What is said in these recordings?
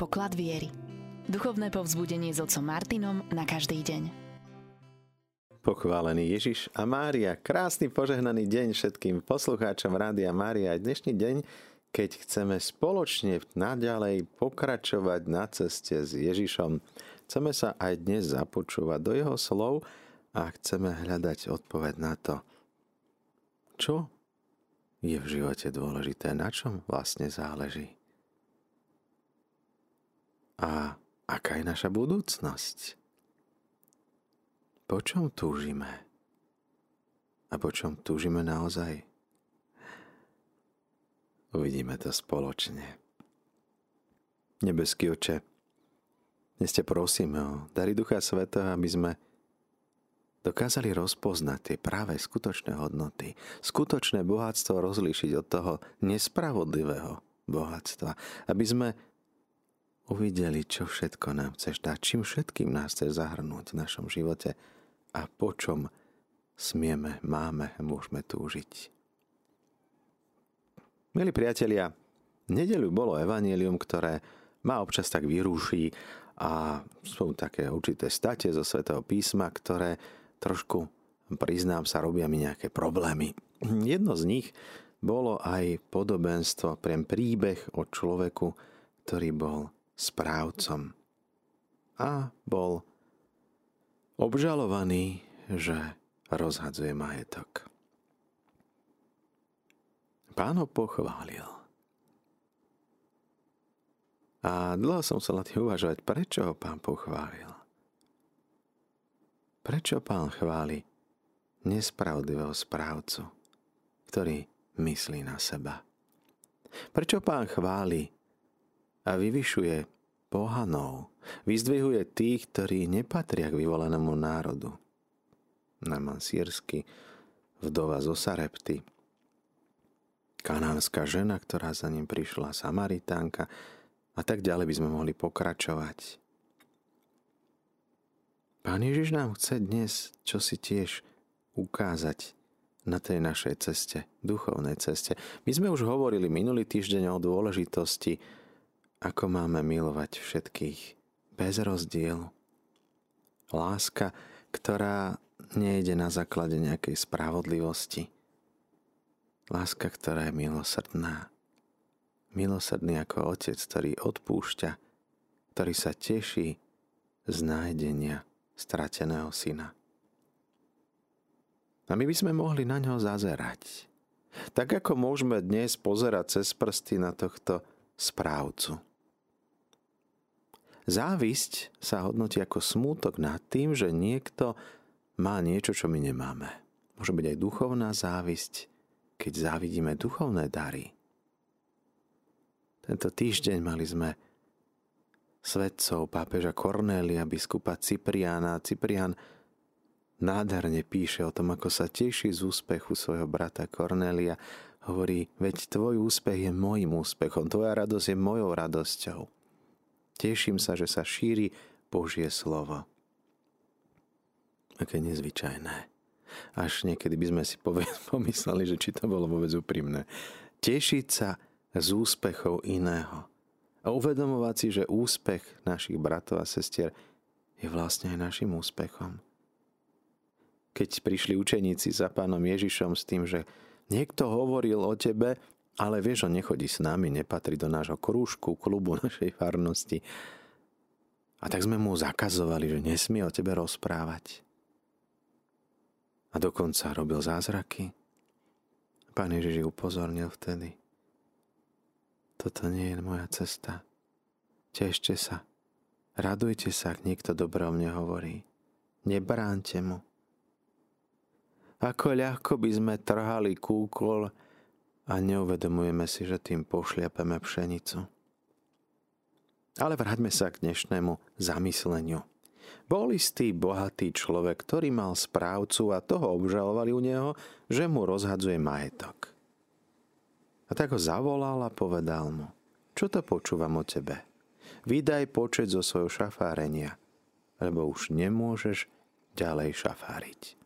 poklad viery. Duchovné povzbudenie s otcom Martinom na každý deň. Pochválený Ježiš a Mária, krásny požehnaný deň všetkým poslucháčom Rádia Mária. Dnešný deň, keď chceme spoločne naďalej pokračovať na ceste s Ježišom, chceme sa aj dnes započúvať do jeho slov a chceme hľadať odpoveď na to, čo je v živote dôležité, na čom vlastne záleží. A aká je naša budúcnosť? Po čom túžime? A po čom túžime naozaj? Uvidíme to spoločne. Nebeský oče, dnes te prosíme o dary Ducha Svetého, aby sme dokázali rozpoznať tie práve skutočné hodnoty, skutočné bohatstvo rozlíšiť od toho nespravodlivého bohatstva, aby sme uvideli, čo všetko nám chceš dať, čím všetkým nás chceš zahrnúť v našom živote a po čom smieme, máme, môžeme túžiť. Milí priatelia, nedelu bolo evanílium, ktoré ma občas tak vyrúší a sú také určité state zo svätého písma, ktoré trošku, priznám sa, robia mi nejaké problémy. Jedno z nich bolo aj podobenstvo, priem príbeh o človeku, ktorý bol správcom a bol obžalovaný, že rozhadzuje majetok. Pán ho pochválil. A dlho som sa na tým uvažovať, prečo ho pán pochválil. Prečo pán chváli nespravodlivého správcu, ktorý myslí na seba? Prečo pán chváli a vyvyšuje pohanov, vyzdvihuje tých, ktorí nepatria k vyvolenému národu? Naman sírsky, vdova zo Sarepty, kanánska žena, ktorá za ním prišla, Samaritánka a tak ďalej by sme mohli pokračovať. Pán Ježiš nám chce dnes čo si tiež ukázať na tej našej ceste, duchovnej ceste. My sme už hovorili minulý týždeň o dôležitosti, ako máme milovať všetkých bez rozdielu. Láska, ktorá nejde na základe nejakej spravodlivosti. Láska, ktorá je milosrdná. Milosrdný ako otec, ktorý odpúšťa, ktorý sa teší z nájdenia strateného syna. A my by sme mohli na ňo zazerať. Tak ako môžeme dnes pozerať cez prsty na tohto správcu. Závisť sa hodnotí ako smútok nad tým, že niekto má niečo, čo my nemáme. Môže byť aj duchovná závisť, keď závidíme duchovné dary. Tento týždeň mali sme svetcov pápeža Kornélia, biskupa Cipriana. Ciprian nádherne píše o tom, ako sa teší z úspechu svojho brata Kornélia. Hovorí, veď tvoj úspech je môjim úspechom, tvoja radosť je mojou radosťou. Teším sa, že sa šíri Božie slovo. Aké nezvyčajné. Až niekedy by sme si pomysleli, že či to bolo vôbec úprimné. Tešiť sa z úspechov iného a uvedomovať si, že úspech našich bratov a sestier je vlastne aj našim úspechom. Keď prišli učeníci za pánom Ježišom s tým, že niekto hovoril o tebe, ale vieš, on nechodí s nami, nepatrí do nášho krúžku, klubu našej farnosti. A tak sme mu zakazovali, že nesmie o tebe rozprávať. A dokonca robil zázraky. Pán Ježiš upozornil vtedy. Toto nie je moja cesta. Tešte sa. Radujte sa, ak niekto dobro o mne hovorí. Nebránte mu. Ako ľahko by sme trhali kúkol a neuvedomujeme si, že tým pošliapeme pšenicu. Ale vráťme sa k dnešnému zamysleniu. Bol istý bohatý človek, ktorý mal správcu a toho obžalovali u neho, že mu rozhadzuje majetok. A tak ho zavolal a povedal mu, čo to počúvam o tebe? Vydaj počet zo svojho šafárenia, lebo už nemôžeš ďalej šafáriť.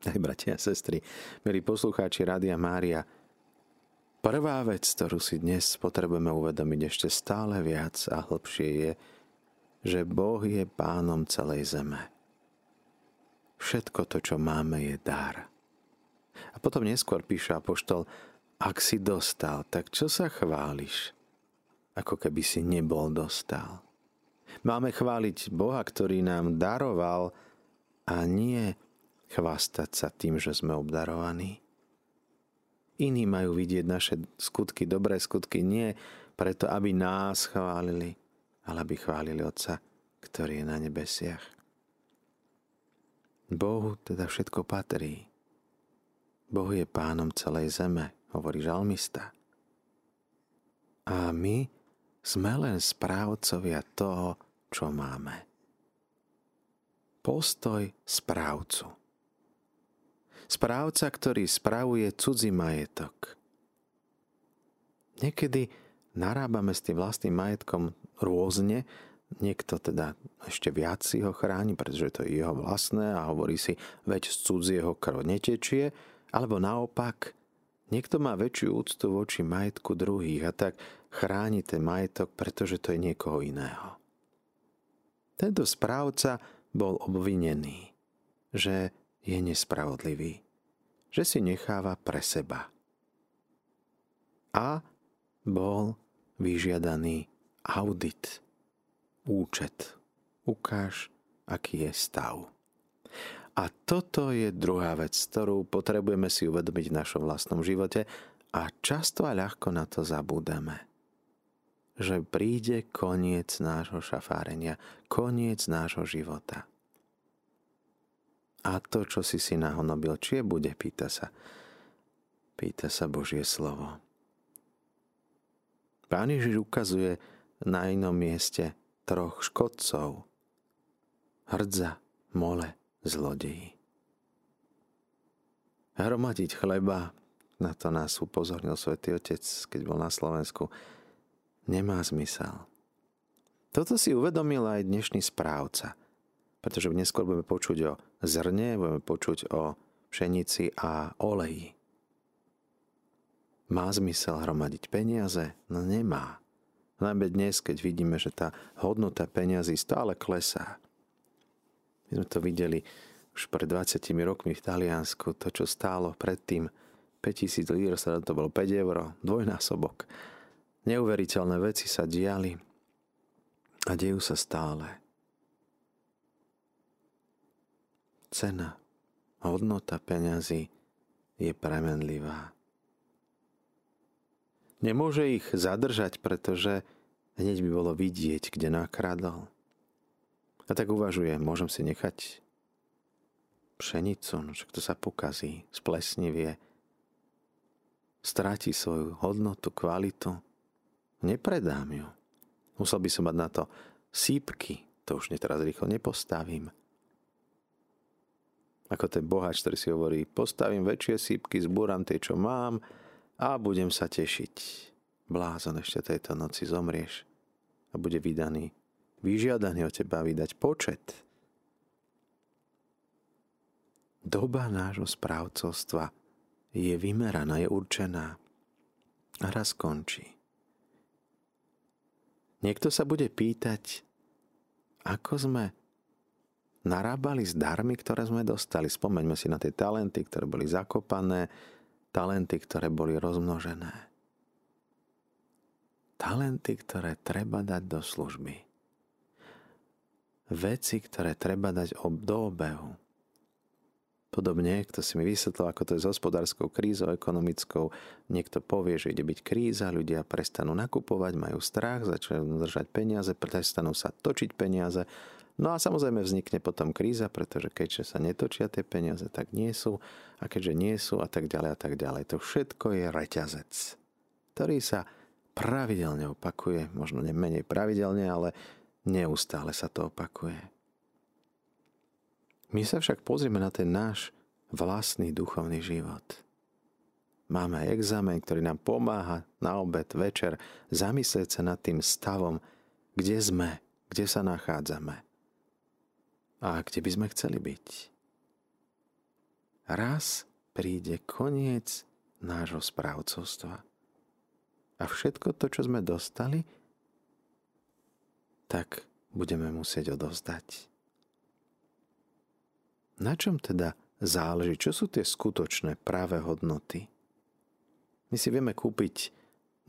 Aj bratia a sestry, milí poslucháči Rádia Mária, Prvá vec, ktorú si dnes potrebujeme uvedomiť ešte stále viac a hlbšie je, že Boh je pánom celej zeme. Všetko to, čo máme, je dar. A potom neskôr píše Apoštol, ak si dostal, tak čo sa chváliš? Ako keby si nebol dostal. Máme chváliť Boha, ktorý nám daroval a nie chvastať sa tým, že sme obdarovaní. Iní majú vidieť naše skutky, dobré skutky, nie preto, aby nás chválili, ale aby chválili Otca, ktorý je na nebesiach. Bohu teda všetko patrí. Boh je pánom celej zeme, hovorí žalmista. A my sme len správcovia toho, čo máme. Postoj správcu. Správca, ktorý spravuje cudzí majetok. Niekedy narábame s tým vlastným majetkom rôzne, niekto teda ešte viac si ho chráni, pretože to je jeho vlastné a hovorí si, veď z cudzieho krv netečie, alebo naopak, niekto má väčšiu úctu voči majetku druhých a tak chráni ten majetok, pretože to je niekoho iného. Tento správca bol obvinený, že je nespravodlivý, že si necháva pre seba. A bol vyžiadaný audit, účet. Ukáž, aký je stav. A toto je druhá vec, ktorú potrebujeme si uvedomiť v našom vlastnom živote a často a ľahko na to zabúdame. Že príde koniec nášho šafárenia, koniec nášho života. A to, čo si si nahonobil, či je bude, pýta sa. Pýta sa Božie slovo. Pán Ježiš ukazuje na inom mieste troch škodcov. Hrdza, mole, zlodeji. Hromadiť chleba, na to nás upozornil svätý Otec, keď bol na Slovensku, nemá zmysel. Toto si uvedomil aj dnešný správca – pretože neskôr budeme počuť o zrne, budeme počuť o pšenici a oleji. Má zmysel hromadiť peniaze? No nemá. Najmä dnes, keď vidíme, že tá hodnota peniazy stále klesá. My sme to videli už pred 20 rokmi v Taliansku, to, čo stálo predtým 5000 lír, sa to bolo 5 eur, dvojnásobok. Neuveriteľné veci sa diali a dejú sa stále. Cena, hodnota peňazí je premenlivá. Nemôže ich zadržať, pretože hneď by bolo vidieť, kde nakradol. A tak uvažuje, môžem si nechať pšenicu, no však to sa pokazí, splesnivie, stráti svoju hodnotu, kvalitu. Nepredám ju. Musel by som mať na to sípky, to už teraz rýchlo nepostavím. Ako ten bohač, ktorý si hovorí, postavím väčšie sípky, zbúram tie, čo mám a budem sa tešiť. Blázon ešte tejto noci zomrieš a bude vydaný. Vyžiadaný o teba vydať počet. Doba nášho správcovstva je vymeraná, je určená a raz končí. Niekto sa bude pýtať, ako sme narábali s darmi, ktoré sme dostali. Spomeňme si na tie talenty, ktoré boli zakopané, talenty, ktoré boli rozmnožené. Talenty, ktoré treba dať do služby. Veci, ktoré treba dať do obehu. Podobne, kto si mi vysvetlil, ako to je s hospodárskou krízou, ekonomickou, niekto povie, že ide byť kríza, ľudia prestanú nakupovať, majú strach, začnú držať peniaze, prestanú sa točiť peniaze No a samozrejme vznikne potom kríza, pretože keďže sa netočia tie peniaze, tak nie sú a keďže nie sú a tak ďalej a tak ďalej. To všetko je reťazec, ktorý sa pravidelne opakuje, možno menej pravidelne, ale neustále sa to opakuje. My sa však pozrieme na ten náš vlastný duchovný život. Máme aj examen, ktorý nám pomáha na obed, večer zamyslieť sa nad tým stavom, kde sme, kde sa nachádzame a kde by sme chceli byť. Raz príde koniec nášho správcovstva. a všetko to, čo sme dostali, tak budeme musieť odovzdať. Na čom teda záleží? Čo sú tie skutočné práve hodnoty? My si vieme kúpiť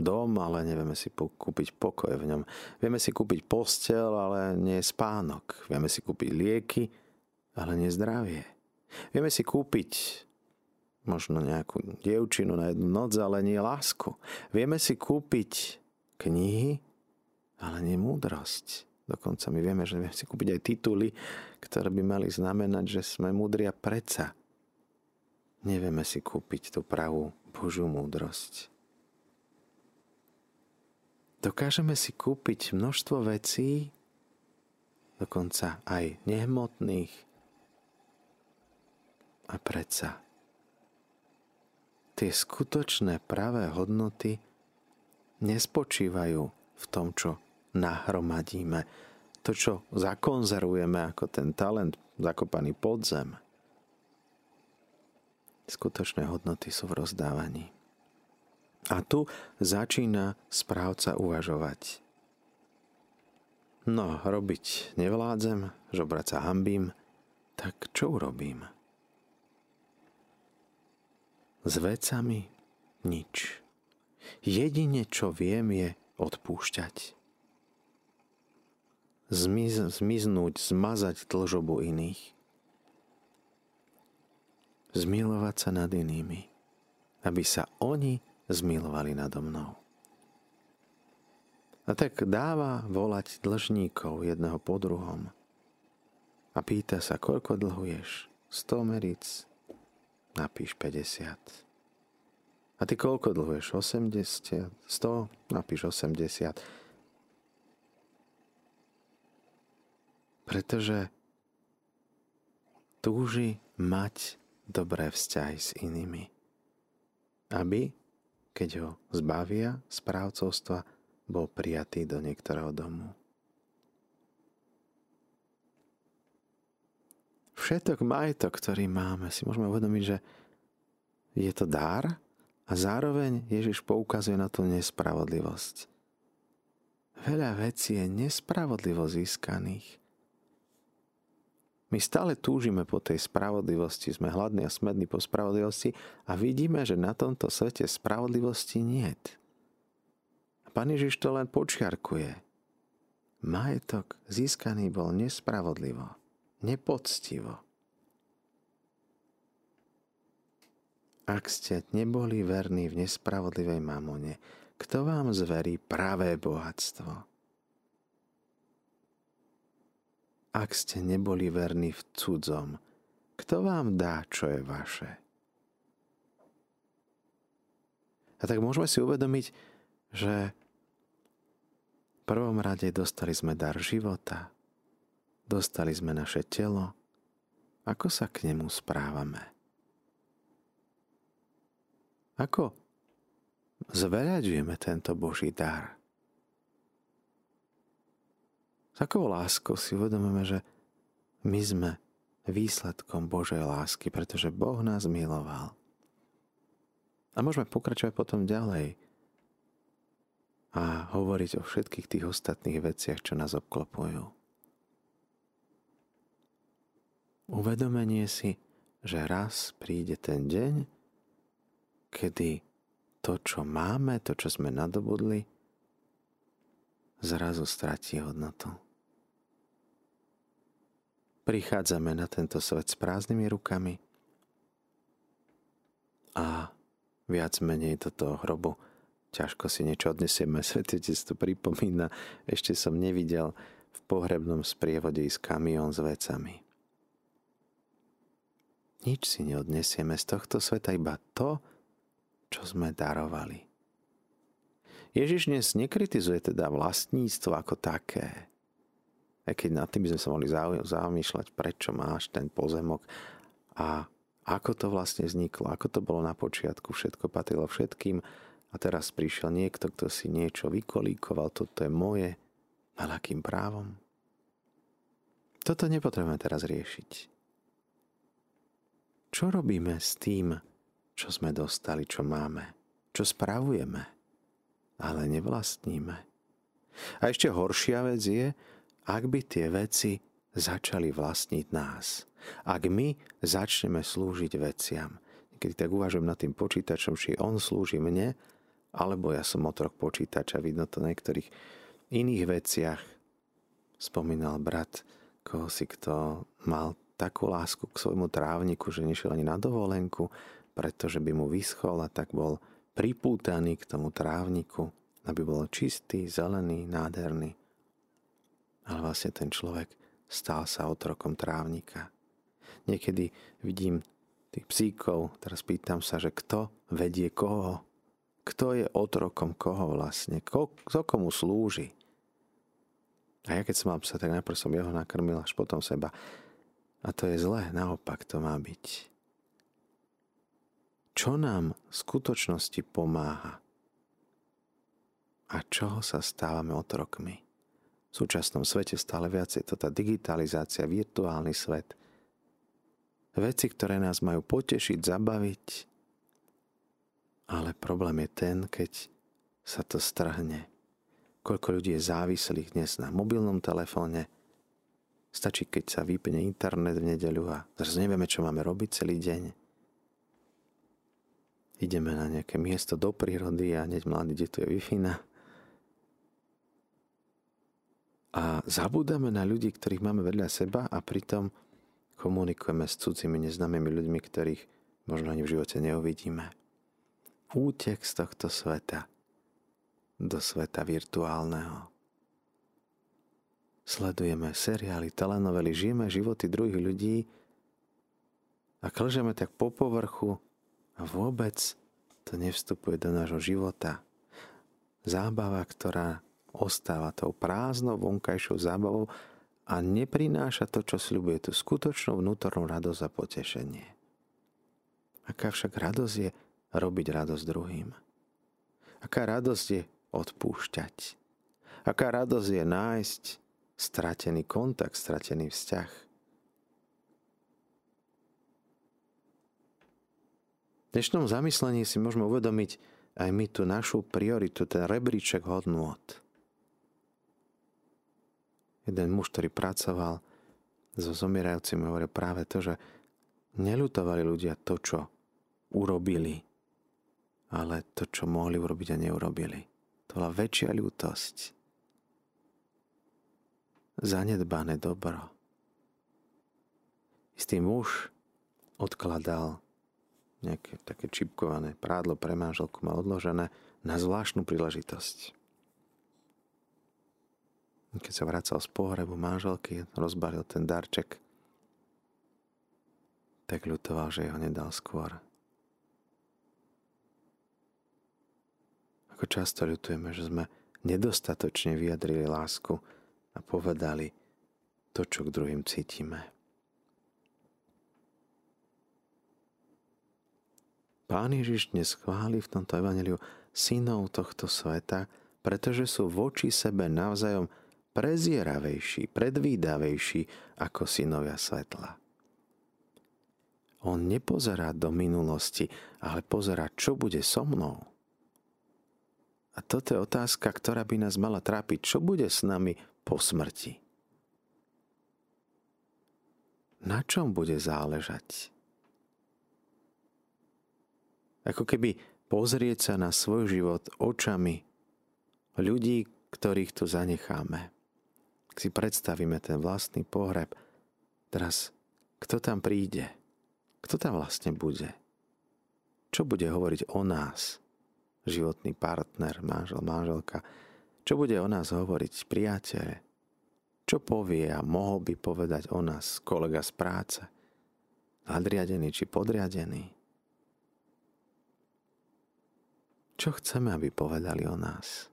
dom, ale nevieme si kúpiť pokoj v ňom. Vieme si kúpiť postel, ale nie spánok. Vieme si kúpiť lieky, ale nie zdravie. Vieme si kúpiť možno nejakú dievčinu na jednu noc, ale nie lásku. Vieme si kúpiť knihy, ale nie múdrosť. Dokonca my vieme, že vieme si kúpiť aj tituly, ktoré by mali znamenať, že sme múdri a predsa nevieme si kúpiť tú pravú Božiu múdrosť. Dokážeme si kúpiť množstvo vecí, dokonca aj nehmotných, a predsa tie skutočné pravé hodnoty nespočívajú v tom, čo nahromadíme, to, čo zakonzervujeme ako ten talent zakopaný pod zem. Skutočné hodnoty sú v rozdávaní. A tu začína správca uvažovať. No, robiť nevládzem, žobrať sa hambím, tak čo urobím? S vecami nič. Jedine, čo viem, je odpúšťať. Zmiz, zmiznúť, zmazať dlžobu iných. Zmilovať sa nad inými, aby sa oni zmilovali nado mnou. A tak dáva volať dlžníkov jedného po druhom a pýta sa, koľko dlhuješ? 100 meric, napíš 50. A ty koľko dlhuješ? 80? 100? Napíš 80. Pretože túži mať dobré vzťahy s inými. Aby, keď ho zbavia správcovstva, bol prijatý do niektorého domu. všetok majetok, ktorý máme, si môžeme uvedomiť, že je to dar a zároveň Ježiš poukazuje na tú nespravodlivosť. Veľa vecí je nespravodlivo získaných. My stále túžime po tej spravodlivosti, sme hladní a smední po spravodlivosti a vidíme, že na tomto svete spravodlivosti niet. A Pán Ježiš to len počiarkuje. Majetok získaný bol nespravodlivo nepoctivo. Ak ste neboli verní v nespravodlivej mamone, kto vám zverí pravé bohatstvo? Ak ste neboli verní v cudzom, kto vám dá, čo je vaše? A tak môžeme si uvedomiť, že v prvom rade dostali sme dar života, Dostali sme naše telo. Ako sa k nemu správame? Ako zveľaďujeme tento Boží dar? S akou láskou si uvedomíme, že my sme výsledkom Božej lásky, pretože Boh nás miloval. A môžeme pokračovať potom ďalej a hovoriť o všetkých tých ostatných veciach, čo nás obklopujú. Uvedomenie si, že raz príde ten deň, kedy to, čo máme, to, čo sme nadobudli, zrazu stratí hodnotu. Prichádzame na tento svet s prázdnymi rukami a viac menej do toho hrobu ťažko si niečo odnesieme. Svetec to pripomína, ešte som nevidel v pohrebnom sprievode ísť kamión s vecami. Nič si neodnesieme z tohto sveta, iba to, čo sme darovali. Ježiš dnes nekritizuje teda vlastníctvo ako také. Aj keď nad tým by sme sa mohli zamýšľať, prečo máš ten pozemok a ako to vlastne vzniklo, ako to bolo na počiatku, všetko patrilo všetkým a teraz prišiel niekto, kto si niečo vykolíkoval, toto je moje, ale akým právom? Toto nepotrebujeme teraz riešiť. Čo robíme s tým, čo sme dostali, čo máme, čo spravujeme? Ale nevlastníme. A ešte horšia vec je, ak by tie veci začali vlastniť nás. Ak my začneme slúžiť veciam. Keď tak uvažujem nad tým počítačom, či on slúži mne, alebo ja som otrok počítača. Vidno to na niektorých iných veciach. Spomínal brat, koho si kto mal takú lásku k svojmu trávniku, že nešiel ani na dovolenku, pretože by mu vyschol a tak bol pripútaný k tomu trávniku, aby bol čistý, zelený, nádherný. Ale vlastne ten človek stal sa otrokom trávnika. Niekedy vidím tých psíkov, teraz pýtam sa, že kto vedie koho, kto je otrokom koho vlastne, kto, kto komu slúži. A ja keď som mal psa, tak najprv som jeho nakrmil, až potom seba. A to je zlé, naopak to má byť. Čo nám v skutočnosti pomáha? A čoho sa stávame otrokmi? V súčasnom svete stále viac je to tá digitalizácia, virtuálny svet. Veci, ktoré nás majú potešiť, zabaviť. Ale problém je ten, keď sa to strhne. Koľko ľudí je závislých dnes na mobilnom telefóne, Stačí, keď sa vypne internet v nedeľu a zase nevieme, čo máme robiť celý deň. Ideme na nejaké miesto do prírody a hneď mladý, kde tu je wi A zabúdame na ľudí, ktorých máme vedľa seba a pritom komunikujeme s cudzími neznámymi ľuďmi, ktorých možno ani v živote neuvidíme. Útek z tohto sveta do sveta virtuálneho sledujeme seriály, telenovely, žijeme životy druhých ľudí a klžeme tak po povrchu vôbec to nevstupuje do nášho života. Zábava, ktorá ostáva tou prázdnou vonkajšou zábavou a neprináša to, čo sľubuje, tú skutočnú vnútornú radosť a potešenie. Aká však radosť je robiť radosť druhým? Aká radosť je odpúšťať? Aká radosť je nájsť stratený kontakt, stratený vzťah. V dnešnom zamyslení si môžeme uvedomiť aj my tú našu prioritu, ten rebríček hodnôt. Jeden muž, ktorý pracoval so zomierajúcimi, hovoril práve to, že neľutovali ľudia to, čo urobili, ale to, čo mohli urobiť a neurobili. To bola väčšia ľútosť zanedbané dobro. Istý muž odkladal nejaké také čipkované prádlo pre manželku, mal odložené na zvláštnu príležitosť. Keď sa vracal z pohrebu manželky, rozbalil ten darček, tak ľutoval, že ho nedal skôr. Ako často ľutujeme, že sme nedostatočne vyjadrili lásku, a povedali to, čo k druhým cítime. Pán Ježiš dnes chváli v tomto evaneliu synov tohto sveta, pretože sú voči sebe navzájom prezieravejší, predvídavejší ako synovia svetla. On nepozerá do minulosti, ale pozerá, čo bude so mnou. A toto je otázka, ktorá by nás mala trápiť. Čo bude s nami po smrti. Na čom bude záležať? Ako keby pozrieť sa na svoj život očami ľudí, ktorých tu zanecháme. Ak si predstavíme ten vlastný pohreb, teraz kto tam príde? Kto tam vlastne bude? Čo bude hovoriť o nás? Životný partner, manžel, manželka, čo bude o nás hovoriť priateľ? Čo povie a mohol by povedať o nás kolega z práce? Nadriadený či podriadený? Čo chceme, aby povedali o nás?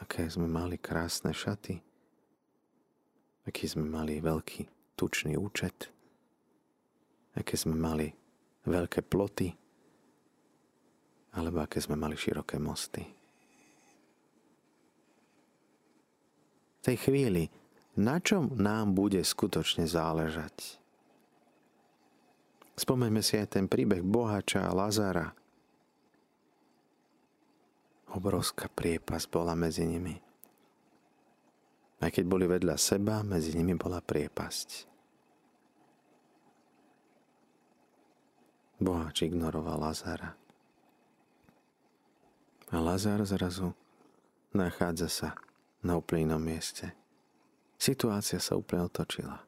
Aké sme mali krásne šaty? Aký sme mali veľký tučný účet? Aké sme mali veľké ploty? alebo aké sme mali široké mosty. V tej chvíli, na čom nám bude skutočne záležať? Spomeňme si aj ten príbeh bohača a Lazara. Obrovská priepas bola medzi nimi. Aj keď boli vedľa seba, medzi nimi bola priepasť. Boháč ignoroval Lazara. A Lazar zrazu nachádza sa na úplne inom mieste. Situácia sa úplne otočila.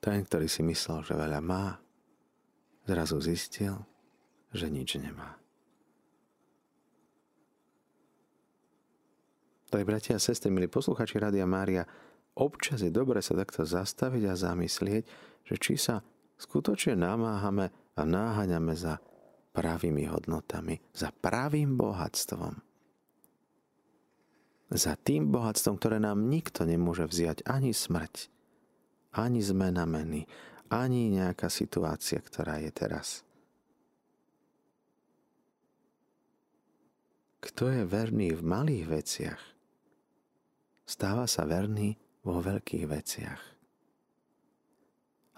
Ten, ktorý si myslel, že veľa má, zrazu zistil, že nič nemá. Tak, bratia a sestry, milí posluchači Radia Mária, občas je dobre sa takto zastaviť a zamyslieť, že či sa skutočne namáhame a náhaňame za pravými hodnotami, za pravým bohatstvom. Za tým bohatstvom, ktoré nám nikto nemôže vziať, ani smrť, ani zmena meny, ani nejaká situácia, ktorá je teraz. Kto je verný v malých veciach, stáva sa verný vo veľkých veciach.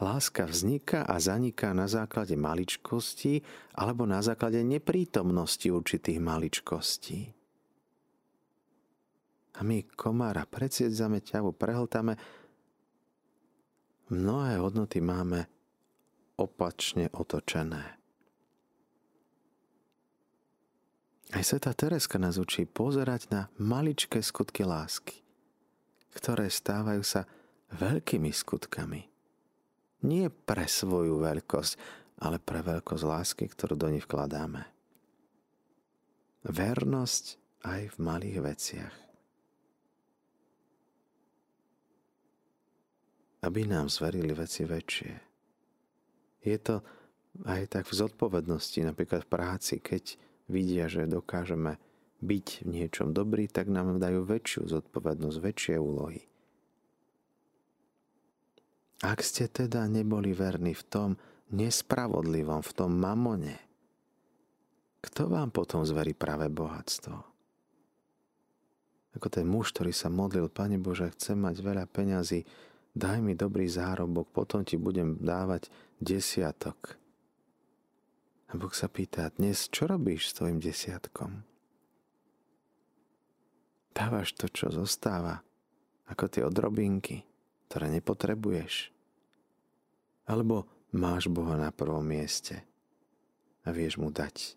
Láska vzniká a zaniká na základe maličkostí alebo na základe neprítomnosti určitých maličkostí. A my komára predsiedzame ťavu, prehltame. Mnohé hodnoty máme opačne otočené. Aj Sveta Tereska nás učí pozerať na maličké skutky lásky, ktoré stávajú sa veľkými skutkami nie pre svoju veľkosť, ale pre veľkosť lásky, ktorú do nich vkladáme. Vernosť aj v malých veciach. Aby nám zverili veci väčšie. Je to aj tak v zodpovednosti, napríklad v práci, keď vidia, že dokážeme byť v niečom dobrý, tak nám dajú väčšiu zodpovednosť, väčšie úlohy. Ak ste teda neboli verní v tom nespravodlivom, v tom mamone, kto vám potom zverí práve bohatstvo? Ako ten muž, ktorý sa modlil, Pane Bože, chcem mať veľa peňazí, daj mi dobrý zárobok, potom ti budem dávať desiatok. A Boh sa pýta, dnes čo robíš s tvojim desiatkom? Dávaš to, čo zostáva, ako tie odrobinky, ktoré nepotrebuješ. Alebo máš Boha na prvom mieste a vieš mu dať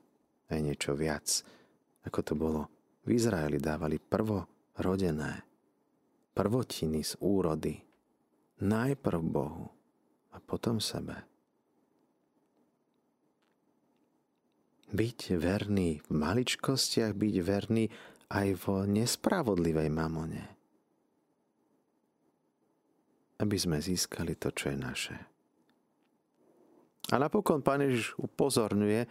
aj niečo viac, ako to bolo. V Izraeli dávali prvo rodené, prvotiny z úrody, najprv Bohu a potom sebe. Byť verný v maličkostiach, byť verný aj vo nespravodlivej mamone. Aby sme získali to, čo je naše. A napokon Pán Ježiš upozorňuje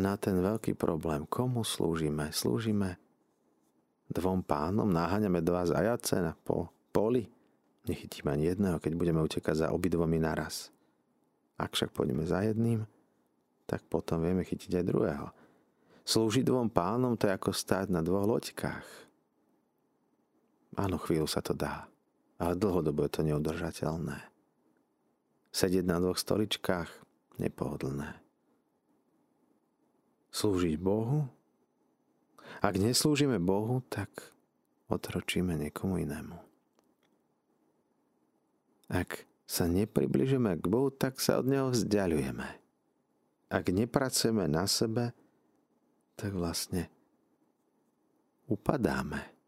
na ten veľký problém. Komu slúžime? Slúžime dvom pánom, naháňame dva zajace na po, poli. Nechytíme ani jedného, keď budeme utekať za obidvomi naraz. Ak však pôjdeme za jedným, tak potom vieme chytiť aj druhého. Slúžiť dvom pánom to je ako stáť na dvoch loďkách. Áno, chvíľu sa to dá, ale dlhodobo je to neudržateľné. Sedieť na dvoch stoličkách, nepohodlné. Slúžiť Bohu? Ak neslúžime Bohu, tak otročíme niekomu inému. Ak sa nepribližujeme k Bohu, tak sa od Neho vzdialujeme. Ak nepracujeme na sebe, tak vlastne upadáme.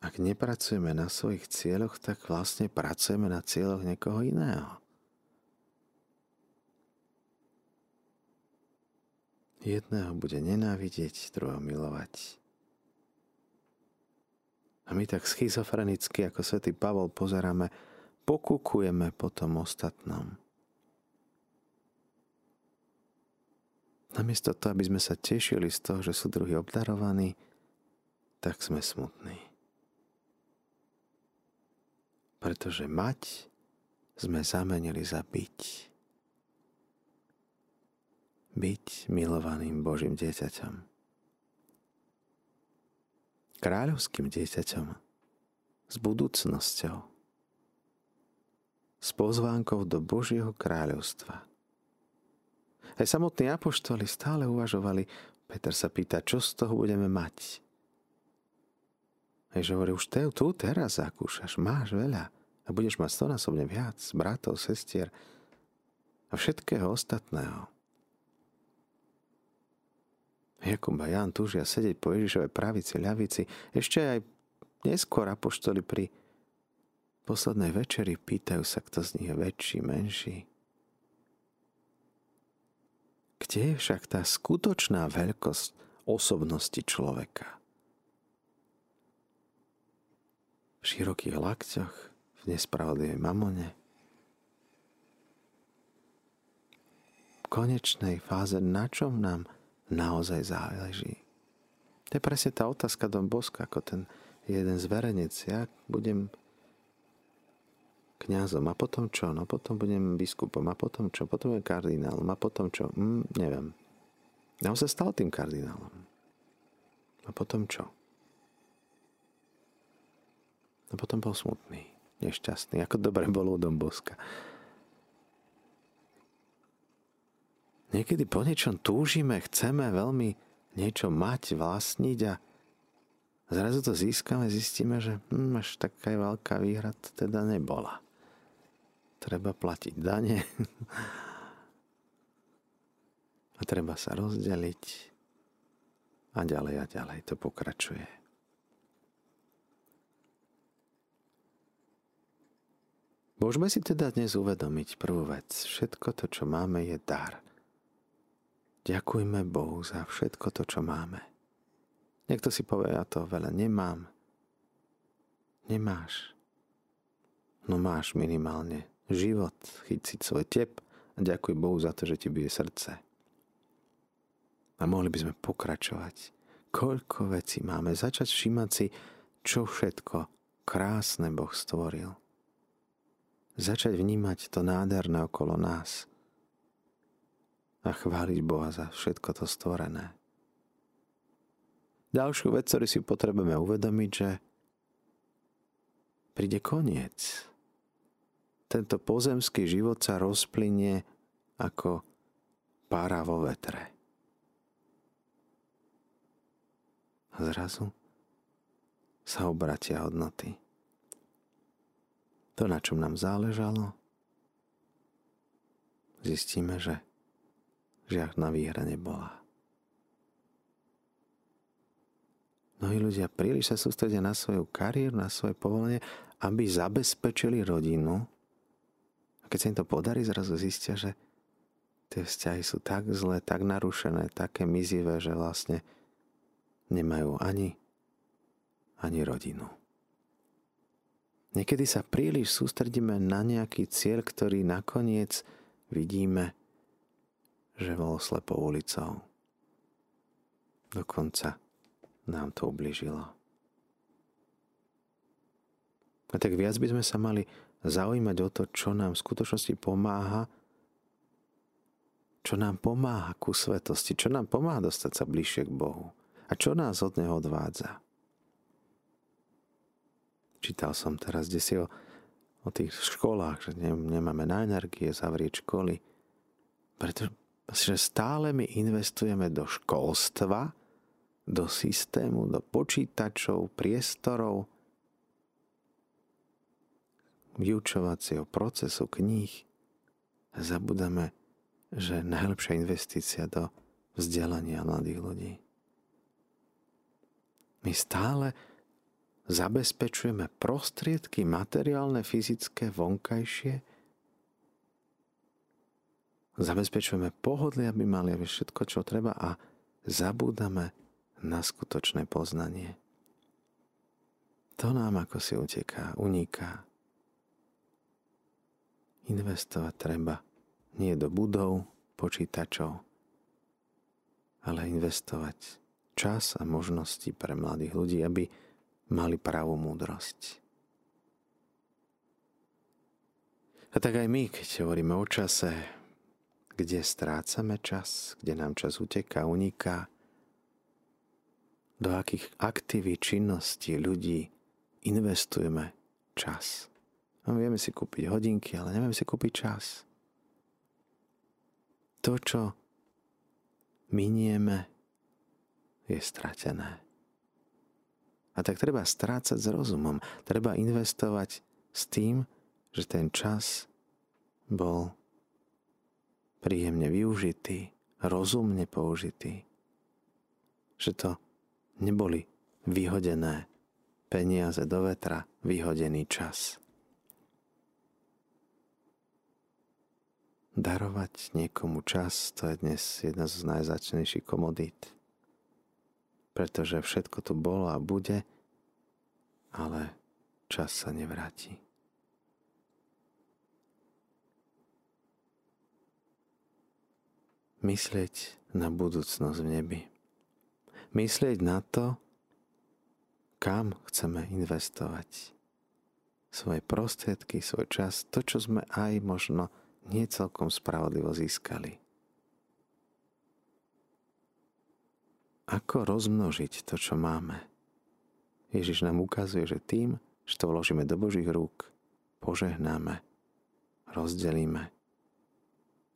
ak nepracujeme na svojich cieľoch, tak vlastne pracujeme na cieľoch niekoho iného. Jedného bude nenávidieť, druhého milovať. A my tak schizofrenicky, ako svätý Pavol, pozeráme, pokukujeme po tom ostatnom. Namiesto toho, aby sme sa tešili z toho, že sú druhí obdarovaní, tak sme smutní. Pretože mať sme zamenili za byť. Byť milovaným Božím dieťaťom. Kráľovským dieťaťom. S budúcnosťou. S pozvánkou do Božieho kráľovstva. Aj samotní apoštoli stále uvažovali. Peter sa pýta, čo z toho budeme mať. Že hovorí, už te, tu teraz zakúšaš, máš veľa a budeš mať stonásobne viac bratov, sestier a všetkého ostatného. Jakub a Jan túžia sedieť po Ježišovej pravici, ľavici. Ešte aj neskôr apoštoli pri poslednej večeri pýtajú sa, kto z nich je väčší, menší. Kde je však tá skutočná veľkosť osobnosti človeka? V širokých lakťoch, v nespravodlivej mamone, v konečnej fáze, na čom nám naozaj záleží. To je presne tá otázka Don Boska, ako ten jeden zverenec. Ja budem kňazom a potom čo? No potom budem biskupom a potom čo? Potom budem kardinálom a potom čo? Mm, neviem. Ja sa stal tým kardinálom. A potom čo? A potom bol smutný, nešťastný, ako dobre bolo u Don Boska. Niekedy po niečom túžime, chceme veľmi niečo mať, vlastniť a zrazu to získame, zistíme, že hm, až taká veľká výhra to teda nebola. Treba platiť dane a treba sa rozdeliť a ďalej a ďalej to pokračuje. Môžeme si teda dnes uvedomiť prvú vec. Všetko to, čo máme, je dar – Ďakujme Bohu za všetko to, čo máme. Niekto si povie, ja to veľa nemám. Nemáš. No máš minimálne život, chyciť svoj tep a ďakuj Bohu za to, že ti bije srdce. A mohli by sme pokračovať. Koľko vecí máme. Začať všímať si, čo všetko krásne Boh stvoril. Začať vnímať to nádherné okolo nás a chváliť Boha za všetko to stvorené. Ďalšiu vec, ktorú si potrebujeme uvedomiť, že príde koniec. Tento pozemský život sa rozplynie ako pára vo vetre. A zrazu sa obratia hodnoty. To, na čom nám záležalo, zistíme, že žiadna výhra nebola. Mnohí ľudia príliš sa sústredia na svoju kariéru, na svoje povolenie, aby zabezpečili rodinu. A keď sa im to podarí, zrazu zistia, že tie vzťahy sú tak zlé, tak narušené, také mizivé, že vlastne nemajú ani, ani rodinu. Niekedy sa príliš sústredíme na nejaký cieľ, ktorý nakoniec vidíme že bol slepou ulicou. Dokonca nám to ubližilo. A tak viac by sme sa mali zaujímať o to, čo nám v skutočnosti pomáha, čo nám pomáha ku svetosti, čo nám pomáha dostať sa bližšie k Bohu a čo nás od Neho odvádza. Čítal som teraz, kde si o, o tých školách, že nemáme na energie zavrieť školy, pretože že stále my investujeme do školstva, do systému, do počítačov, priestorov, vyučovacieho procesu kníh a zabudáme, že najlepšia investícia do vzdelania mladých ľudí. My stále zabezpečujeme prostriedky materiálne, fyzické, vonkajšie, Zabezpečujeme pohodlie, aby mali všetko, čo treba a zabúdame na skutočné poznanie. To nám ako si uteká, uniká. Investovať treba nie do budov, počítačov, ale investovať čas a možnosti pre mladých ľudí, aby mali pravú múdrosť. A tak aj my, keď hovoríme o čase, kde strácame čas, kde nám čas uteká, uniká, do akých aktivít, činností ľudí investujeme čas. No, vieme si kúpiť hodinky, ale nevieme si kúpiť čas. To, čo minieme, je stratené. A tak treba strácať s rozumom. Treba investovať s tým, že ten čas bol príjemne využitý, rozumne použitý. Že to neboli vyhodené peniaze do vetra, vyhodený čas. Darovať niekomu čas, to je dnes jedna z najzačnejších komodít. Pretože všetko tu bolo a bude, ale čas sa nevráti. Myslieť na budúcnosť v nebi. Myslieť na to, kam chceme investovať svoje prostriedky, svoj čas, to, čo sme aj možno nie celkom spravodlivo získali. Ako rozmnožiť to, čo máme? Ježiš nám ukazuje, že tým, že to vložíme do Božích rúk, požehnáme, rozdelíme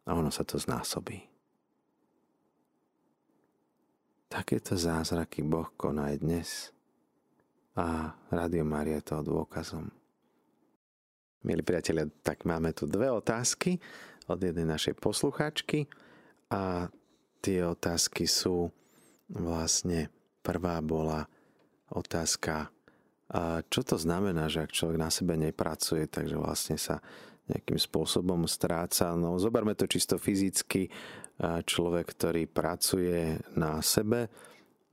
a ono sa to znásobí. Takéto zázraky Boh koná aj dnes a Radio Maria je dôkazom. Milí priatelia, tak máme tu dve otázky od jednej našej poslucháčky a tie otázky sú vlastne prvá bola otázka, čo to znamená, že ak človek na sebe nepracuje, takže vlastne sa nejakým spôsobom stráca. No zoberme to čisto fyzicky. Človek, ktorý pracuje na sebe,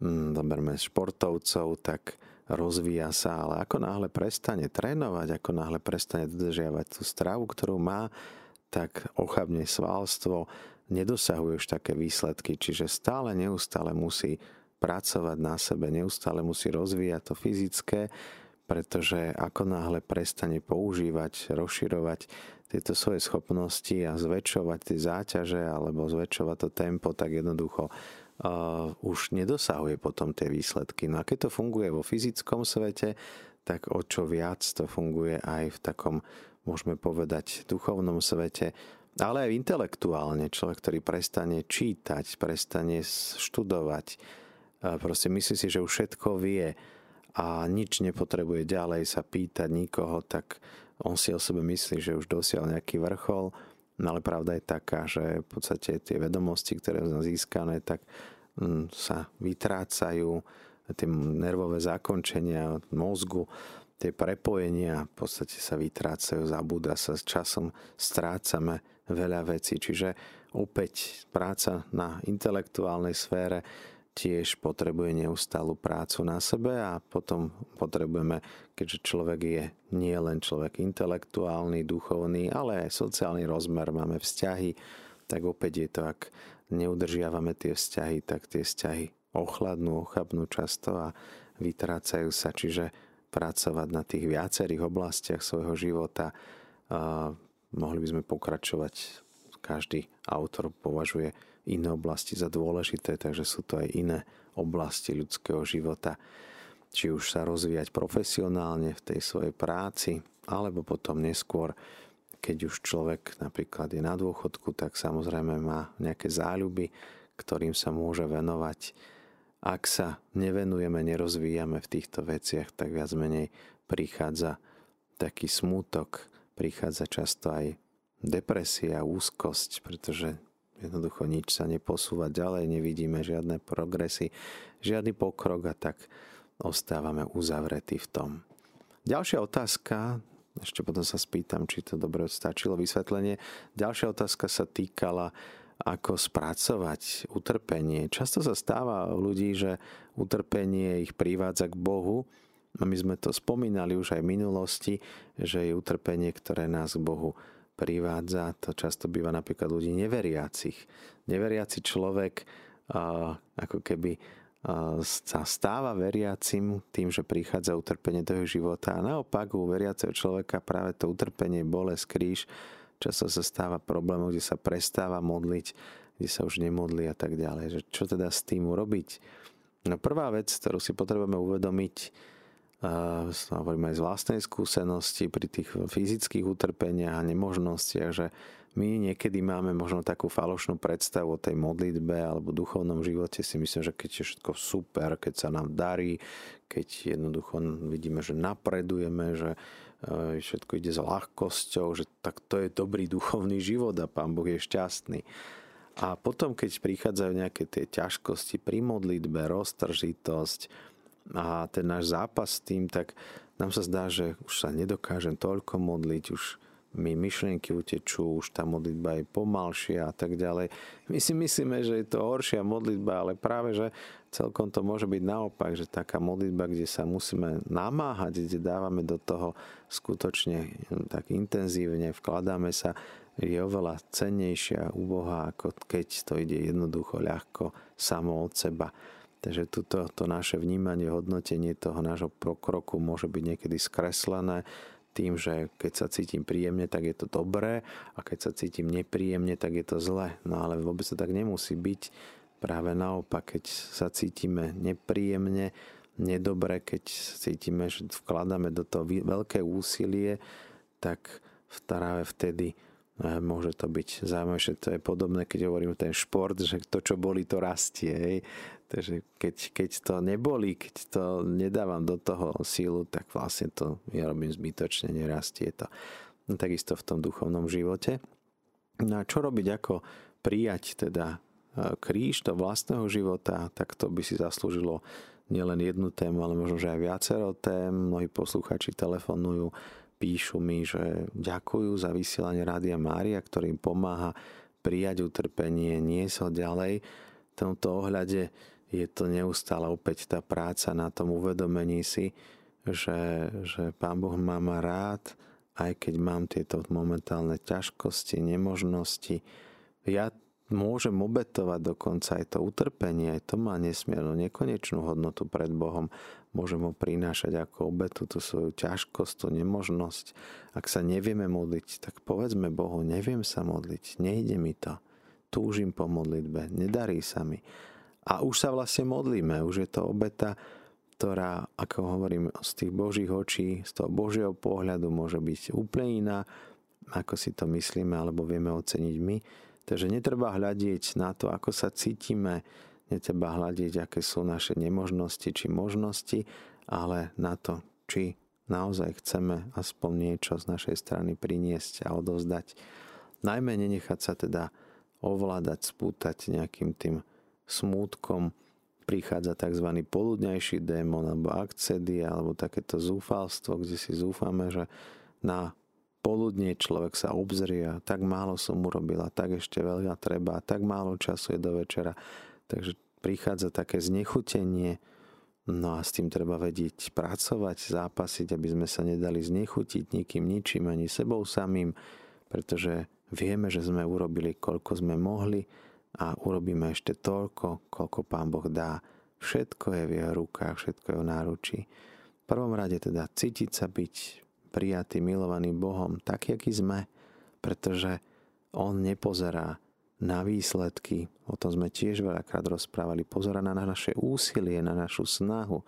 hm, zoberme športovcov, tak rozvíja sa, ale ako náhle prestane trénovať, ako náhle prestane dodržiavať tú stravu, ktorú má, tak ochabne svalstvo, nedosahuje už také výsledky, čiže stále neustále musí pracovať na sebe, neustále musí rozvíjať to fyzické, pretože ako náhle prestane používať, rozširovať tieto svoje schopnosti a zväčšovať tie záťaže alebo zväčšovať to tempo, tak jednoducho uh, už nedosahuje potom tie výsledky. No a keď to funguje vo fyzickom svete, tak o čo viac to funguje aj v takom, môžeme povedať, duchovnom svete, ale aj intelektuálne. Človek, ktorý prestane čítať, prestane študovať, proste myslí si, že už všetko vie a nič nepotrebuje ďalej sa pýtať nikoho, tak on si o sebe myslí, že už dosial nejaký vrchol, no ale pravda je taká, že v podstate tie vedomosti, ktoré sú získané, tak Mm, sa vytrácajú tie nervové zakončenia mozgu, tie prepojenia v podstate sa vytrácajú, zabúda sa, s časom strácame veľa vecí. Čiže opäť práca na intelektuálnej sfére tiež potrebuje neustálu prácu na sebe a potom potrebujeme, keďže človek je nie len človek intelektuálny, duchovný, ale aj sociálny rozmer, máme vzťahy, tak opäť je to, ak neudržiavame tie vzťahy, tak tie vzťahy ochladnú, ochabnú často a vytrácajú sa. Čiže pracovať na tých viacerých oblastiach svojho života. A mohli by sme pokračovať. Každý autor považuje iné oblasti za dôležité, takže sú to aj iné oblasti ľudského života. Či už sa rozvíjať profesionálne v tej svojej práci, alebo potom neskôr keď už človek napríklad je na dôchodku, tak samozrejme má nejaké záľuby, ktorým sa môže venovať. Ak sa nevenujeme, nerozvíjame v týchto veciach, tak viac menej prichádza taký smútok, prichádza často aj depresia, úzkosť, pretože jednoducho nič sa neposúva ďalej, nevidíme žiadne progresy, žiadny pokrok a tak ostávame uzavretí v tom. Ďalšia otázka ešte potom sa spýtam, či to dobre stačilo vysvetlenie. Ďalšia otázka sa týkala, ako spracovať utrpenie. Často sa stáva u ľudí, že utrpenie ich privádza k Bohu. My sme to spomínali už aj v minulosti, že je utrpenie, ktoré nás k Bohu privádza. To často býva napríklad ľudí neveriacich. Neveriaci človek ako keby sa stáva veriacim tým, že prichádza utrpenie do jeho života. A naopak u veriaceho človeka práve to utrpenie, bolesť, kríž, často sa stáva problémom, kde sa prestáva modliť, kde sa už nemodlí a tak ďalej. Že čo teda s tým urobiť? No prvá vec, ktorú si potrebujeme uvedomiť, hovorím aj z vlastnej skúsenosti pri tých fyzických utrpeniach a nemožnostiach, že my niekedy máme možno takú falošnú predstavu o tej modlitbe alebo duchovnom živote. Si myslím, že keď je všetko super, keď sa nám darí, keď jednoducho vidíme, že napredujeme, že e, všetko ide s ľahkosťou, že tak to je dobrý duchovný život a Pán Boh je šťastný. A potom, keď prichádzajú nejaké tie ťažkosti pri modlitbe, roztržitosť a ten náš zápas s tým, tak nám sa zdá, že už sa nedokážem toľko modliť, už mi myšlienky utečú, už tá modlitba je pomalšia a tak ďalej. My si myslíme, že je to horšia modlitba, ale práve, že celkom to môže byť naopak, že taká modlitba, kde sa musíme namáhať, kde dávame do toho skutočne tak intenzívne, vkladáme sa, je oveľa cennejšia u Boha, ako keď to ide jednoducho, ľahko, samo od seba. Takže tuto, to naše vnímanie, hodnotenie toho nášho prokroku môže byť niekedy skreslené tým, že keď sa cítim príjemne, tak je to dobré a keď sa cítim nepríjemne, tak je to zlé. No ale vôbec to tak nemusí byť. Práve naopak, keď sa cítime nepríjemne, nedobre, keď cítime, že vkladáme do toho veľké úsilie, tak práve vtedy môže to byť zaujímavé, to je podobné, keď hovorím ten šport, že to, čo boli, to rastie. Hej. Takže keď, keď to neboli, keď to nedávam do toho sílu, tak vlastne to ja robím zbytočne, nerastie to. No, takisto v tom duchovnom živote. No a čo robiť, ako prijať teda e, kríž do vlastného života, tak to by si zaslúžilo nielen jednu tému, ale možno, že aj viacero tém. Mnohí posluchači telefonujú, píšu mi, že ďakujú za vysielanie Rádia Mária, ktorým pomáha prijať utrpenie, niesť ho ďalej. V tomto ohľade je to neustále opäť tá práca na tom uvedomení si, že, že Pán Boh má ma rád, aj keď mám tieto momentálne ťažkosti, nemožnosti. Ja môžem obetovať dokonca aj to utrpenie, aj to má nesmiernu, nekonečnú hodnotu pred Bohom. Môžem ho prinášať ako obetu, tú svoju ťažkosť, tú nemožnosť. Ak sa nevieme modliť, tak povedzme Bohu, neviem sa modliť, nejde mi to. Túžim po modlitbe, nedarí sa mi. A už sa vlastne modlíme, už je to obeta, ktorá, ako hovorím, z tých Božích očí, z toho Božieho pohľadu môže byť úplne iná, ako si to myslíme alebo vieme oceniť my. Takže netreba hľadiť na to, ako sa cítime, netreba hľadiť, aké sú naše nemožnosti či možnosti, ale na to, či naozaj chceme aspoň niečo z našej strany priniesť a odovzdať. Najmä nenechať sa teda ovládať, spútať nejakým tým smútkom prichádza tzv. poludňajší démon alebo akcedy alebo takéto zúfalstvo, kde si zúfame, že na poludne človek sa obzrie a tak málo som urobila, tak ešte veľa treba, tak málo času je do večera. Takže prichádza také znechutenie, no a s tým treba vedieť pracovať, zápasiť, aby sme sa nedali znechutiť nikým, ničím, ani sebou samým, pretože vieme, že sme urobili, koľko sme mohli, a urobíme ešte toľko, koľko Pán Boh dá. Všetko je v jeho rukách, všetko je v náručí. V prvom rade teda cítiť sa byť prijatý, milovaný Bohom, tak, aký sme, pretože On nepozerá na výsledky, o tom sme tiež veľakrát rozprávali, pozerá na naše úsilie, na našu snahu,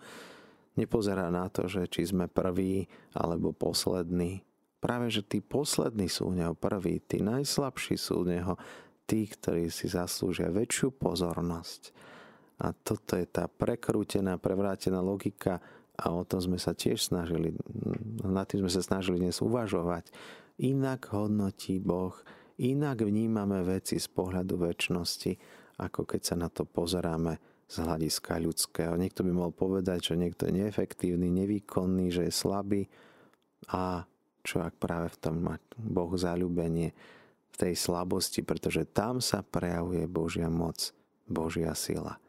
nepozerá na to, že či sme prví alebo poslední. Práve, že tí poslední sú u Neho prví, tí najslabší sú u Neho tí, ktorí si zaslúžia väčšiu pozornosť. A toto je tá prekrútená, prevrátená logika a o tom sme sa tiež snažili, na tým sme sa snažili dnes uvažovať. Inak hodnotí Boh, inak vnímame veci z pohľadu väčšnosti, ako keď sa na to pozeráme z hľadiska ľudského. Niekto by mohol povedať, že niekto je neefektívny, nevýkonný, že je slabý a čo ak práve v tom má Boh zalúbenie v tej slabosti, pretože tam sa prejavuje Božia moc, Božia sila.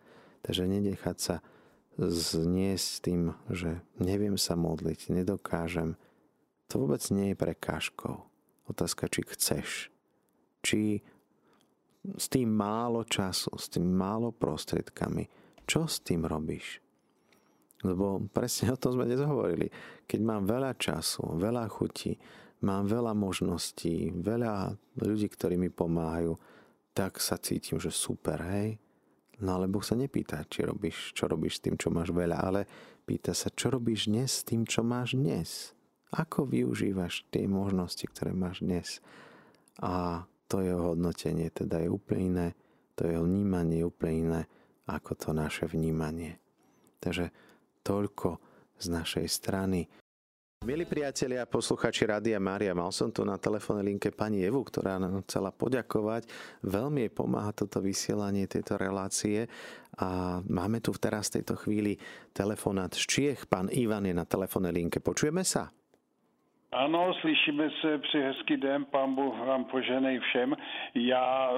Takže nenechať sa zniesť tým, že neviem sa modliť, nedokážem, to vôbec nie je prekážkou. Otázka, či chceš. Či s tým málo času, s tým málo prostriedkami, čo s tým robíš? Lebo presne o tom sme dnes hovorili. Keď mám veľa času, veľa chutí, mám veľa možností, veľa ľudí, ktorí mi pomáhajú, tak sa cítim, že super, hej. No ale Boh sa nepýta, či robíš, čo robíš s tým, čo máš veľa, ale pýta sa, čo robíš dnes s tým, čo máš dnes. Ako využívaš tie možnosti, ktoré máš dnes. A to jeho hodnotenie teda je úplne iné, to jeho vnímanie je úplne iné ako to naše vnímanie. Takže toľko z našej strany. Milí priatelia a posluchači Rádia Mária, mal som tu na telefónnej linke pani Evu, ktorá nám chcela poďakovať. Veľmi jej pomáha toto vysielanie tejto relácie a máme tu teraz v tejto chvíli telefonát z Čiech. Pán Ivan je na telefónnej linke. Počujeme sa? Ano, slyšíme se, při hezký den, pán Bůh vám poženej všem. Já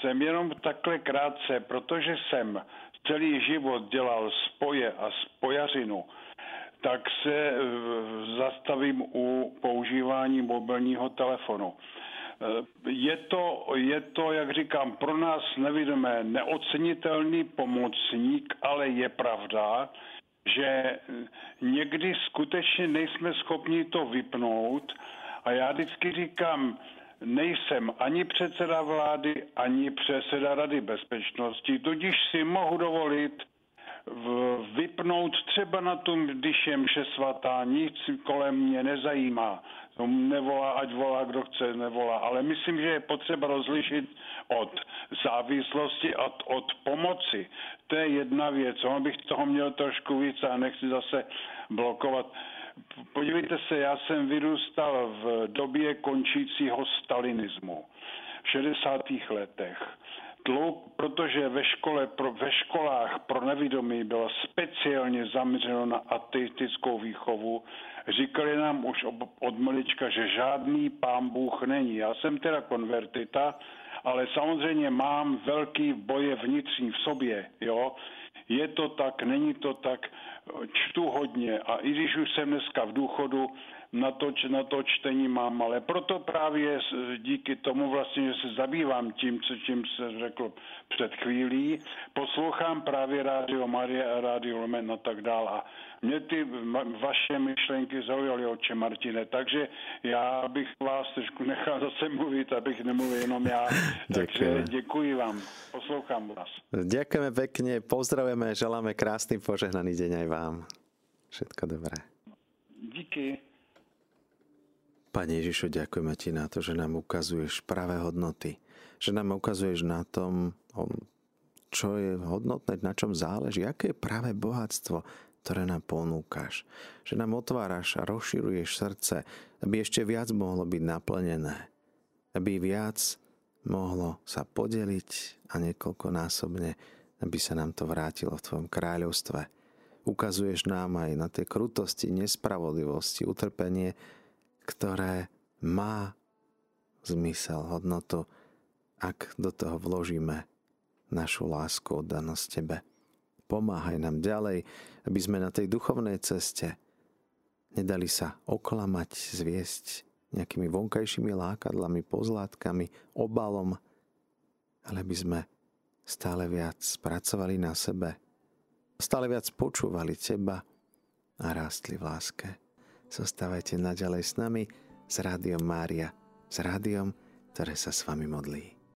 jsem jenom takhle krátce, protože jsem celý život dělal spoje a spojařinu tak se zastavím u používání mobilního telefonu. Je to, je to, jak říkám, pro nás nevidomé neocenitelný pomocník, ale je pravda, že někdy skutečně nejsme schopni to vypnout. A já vždycky říkám, nejsem ani předseda vlády, ani předseda Rady bezpečnosti, tudíž si mohu dovolit vypnout třeba na tom, když je mše svatá, nic kolem mě nezajímá. Nevolá, ať volá, kdo chce, nevolá. Ale myslím, že je potřeba rozlišit od závislosti a od, od pomoci. To je jedna věc. On bych toho měl trošku víc a nechci zase blokovat. Podívejte se, já jsem vyrůstal v době končícího stalinismu v 60. letech dlouho, protože ve, škole, pro, ve školách pro nevidomí bylo speciálně zaměřeno na ateistickou výchovu. Říkali nám už od malička, že žádný pán Bůh není. Já jsem teda konvertita, ale samozřejmě mám velký boje vnitřní v sobě, jo. Je to tak, není to tak, čtu hodně a i když už jsem dneska v důchodu, na to, na to čtení mám, ale proto právě díky tomu vlastně, že se zabývám tím, co tím se řekl před chvílí, poslouchám právě Rádio Marie a Rádio Lumen a tak dál a mě ty vaše myšlenky zaujaly, oče Martine, takže já bych vás trošku nechal zase mluvit, abych nemluvil jenom já. takže děkuji vám, poslouchám vás. Ďakujeme pekne, pozdravujeme, želáme krásny požehnaný deň aj vám. Všetko dobré. Díky. Pane Ježišu, ďakujeme Ti na to, že nám ukazuješ pravé hodnoty. Že nám ukazuješ na tom, čo je hodnotné, na čom záleží, aké je práve bohatstvo, ktoré nám ponúkaš. Že nám otváraš a rozširuješ srdce, aby ešte viac mohlo byť naplnené. Aby viac mohlo sa podeliť a niekoľkonásobne, aby sa nám to vrátilo v Tvojom kráľovstve. Ukazuješ nám aj na tie krutosti, nespravodlivosti, utrpenie, ktoré má zmysel, hodnotu, ak do toho vložíme našu lásku, oddanosť Tebe. Pomáhaj nám ďalej, aby sme na tej duchovnej ceste nedali sa oklamať, zviesť nejakými vonkajšími lákadlami, pozlátkami, obalom, ale by sme stále viac pracovali na sebe, stále viac počúvali Teba a rástli v láske. Zostávajte naďalej s nami, s Rádiom Mária, s rádiom, ktoré sa s vami modlí.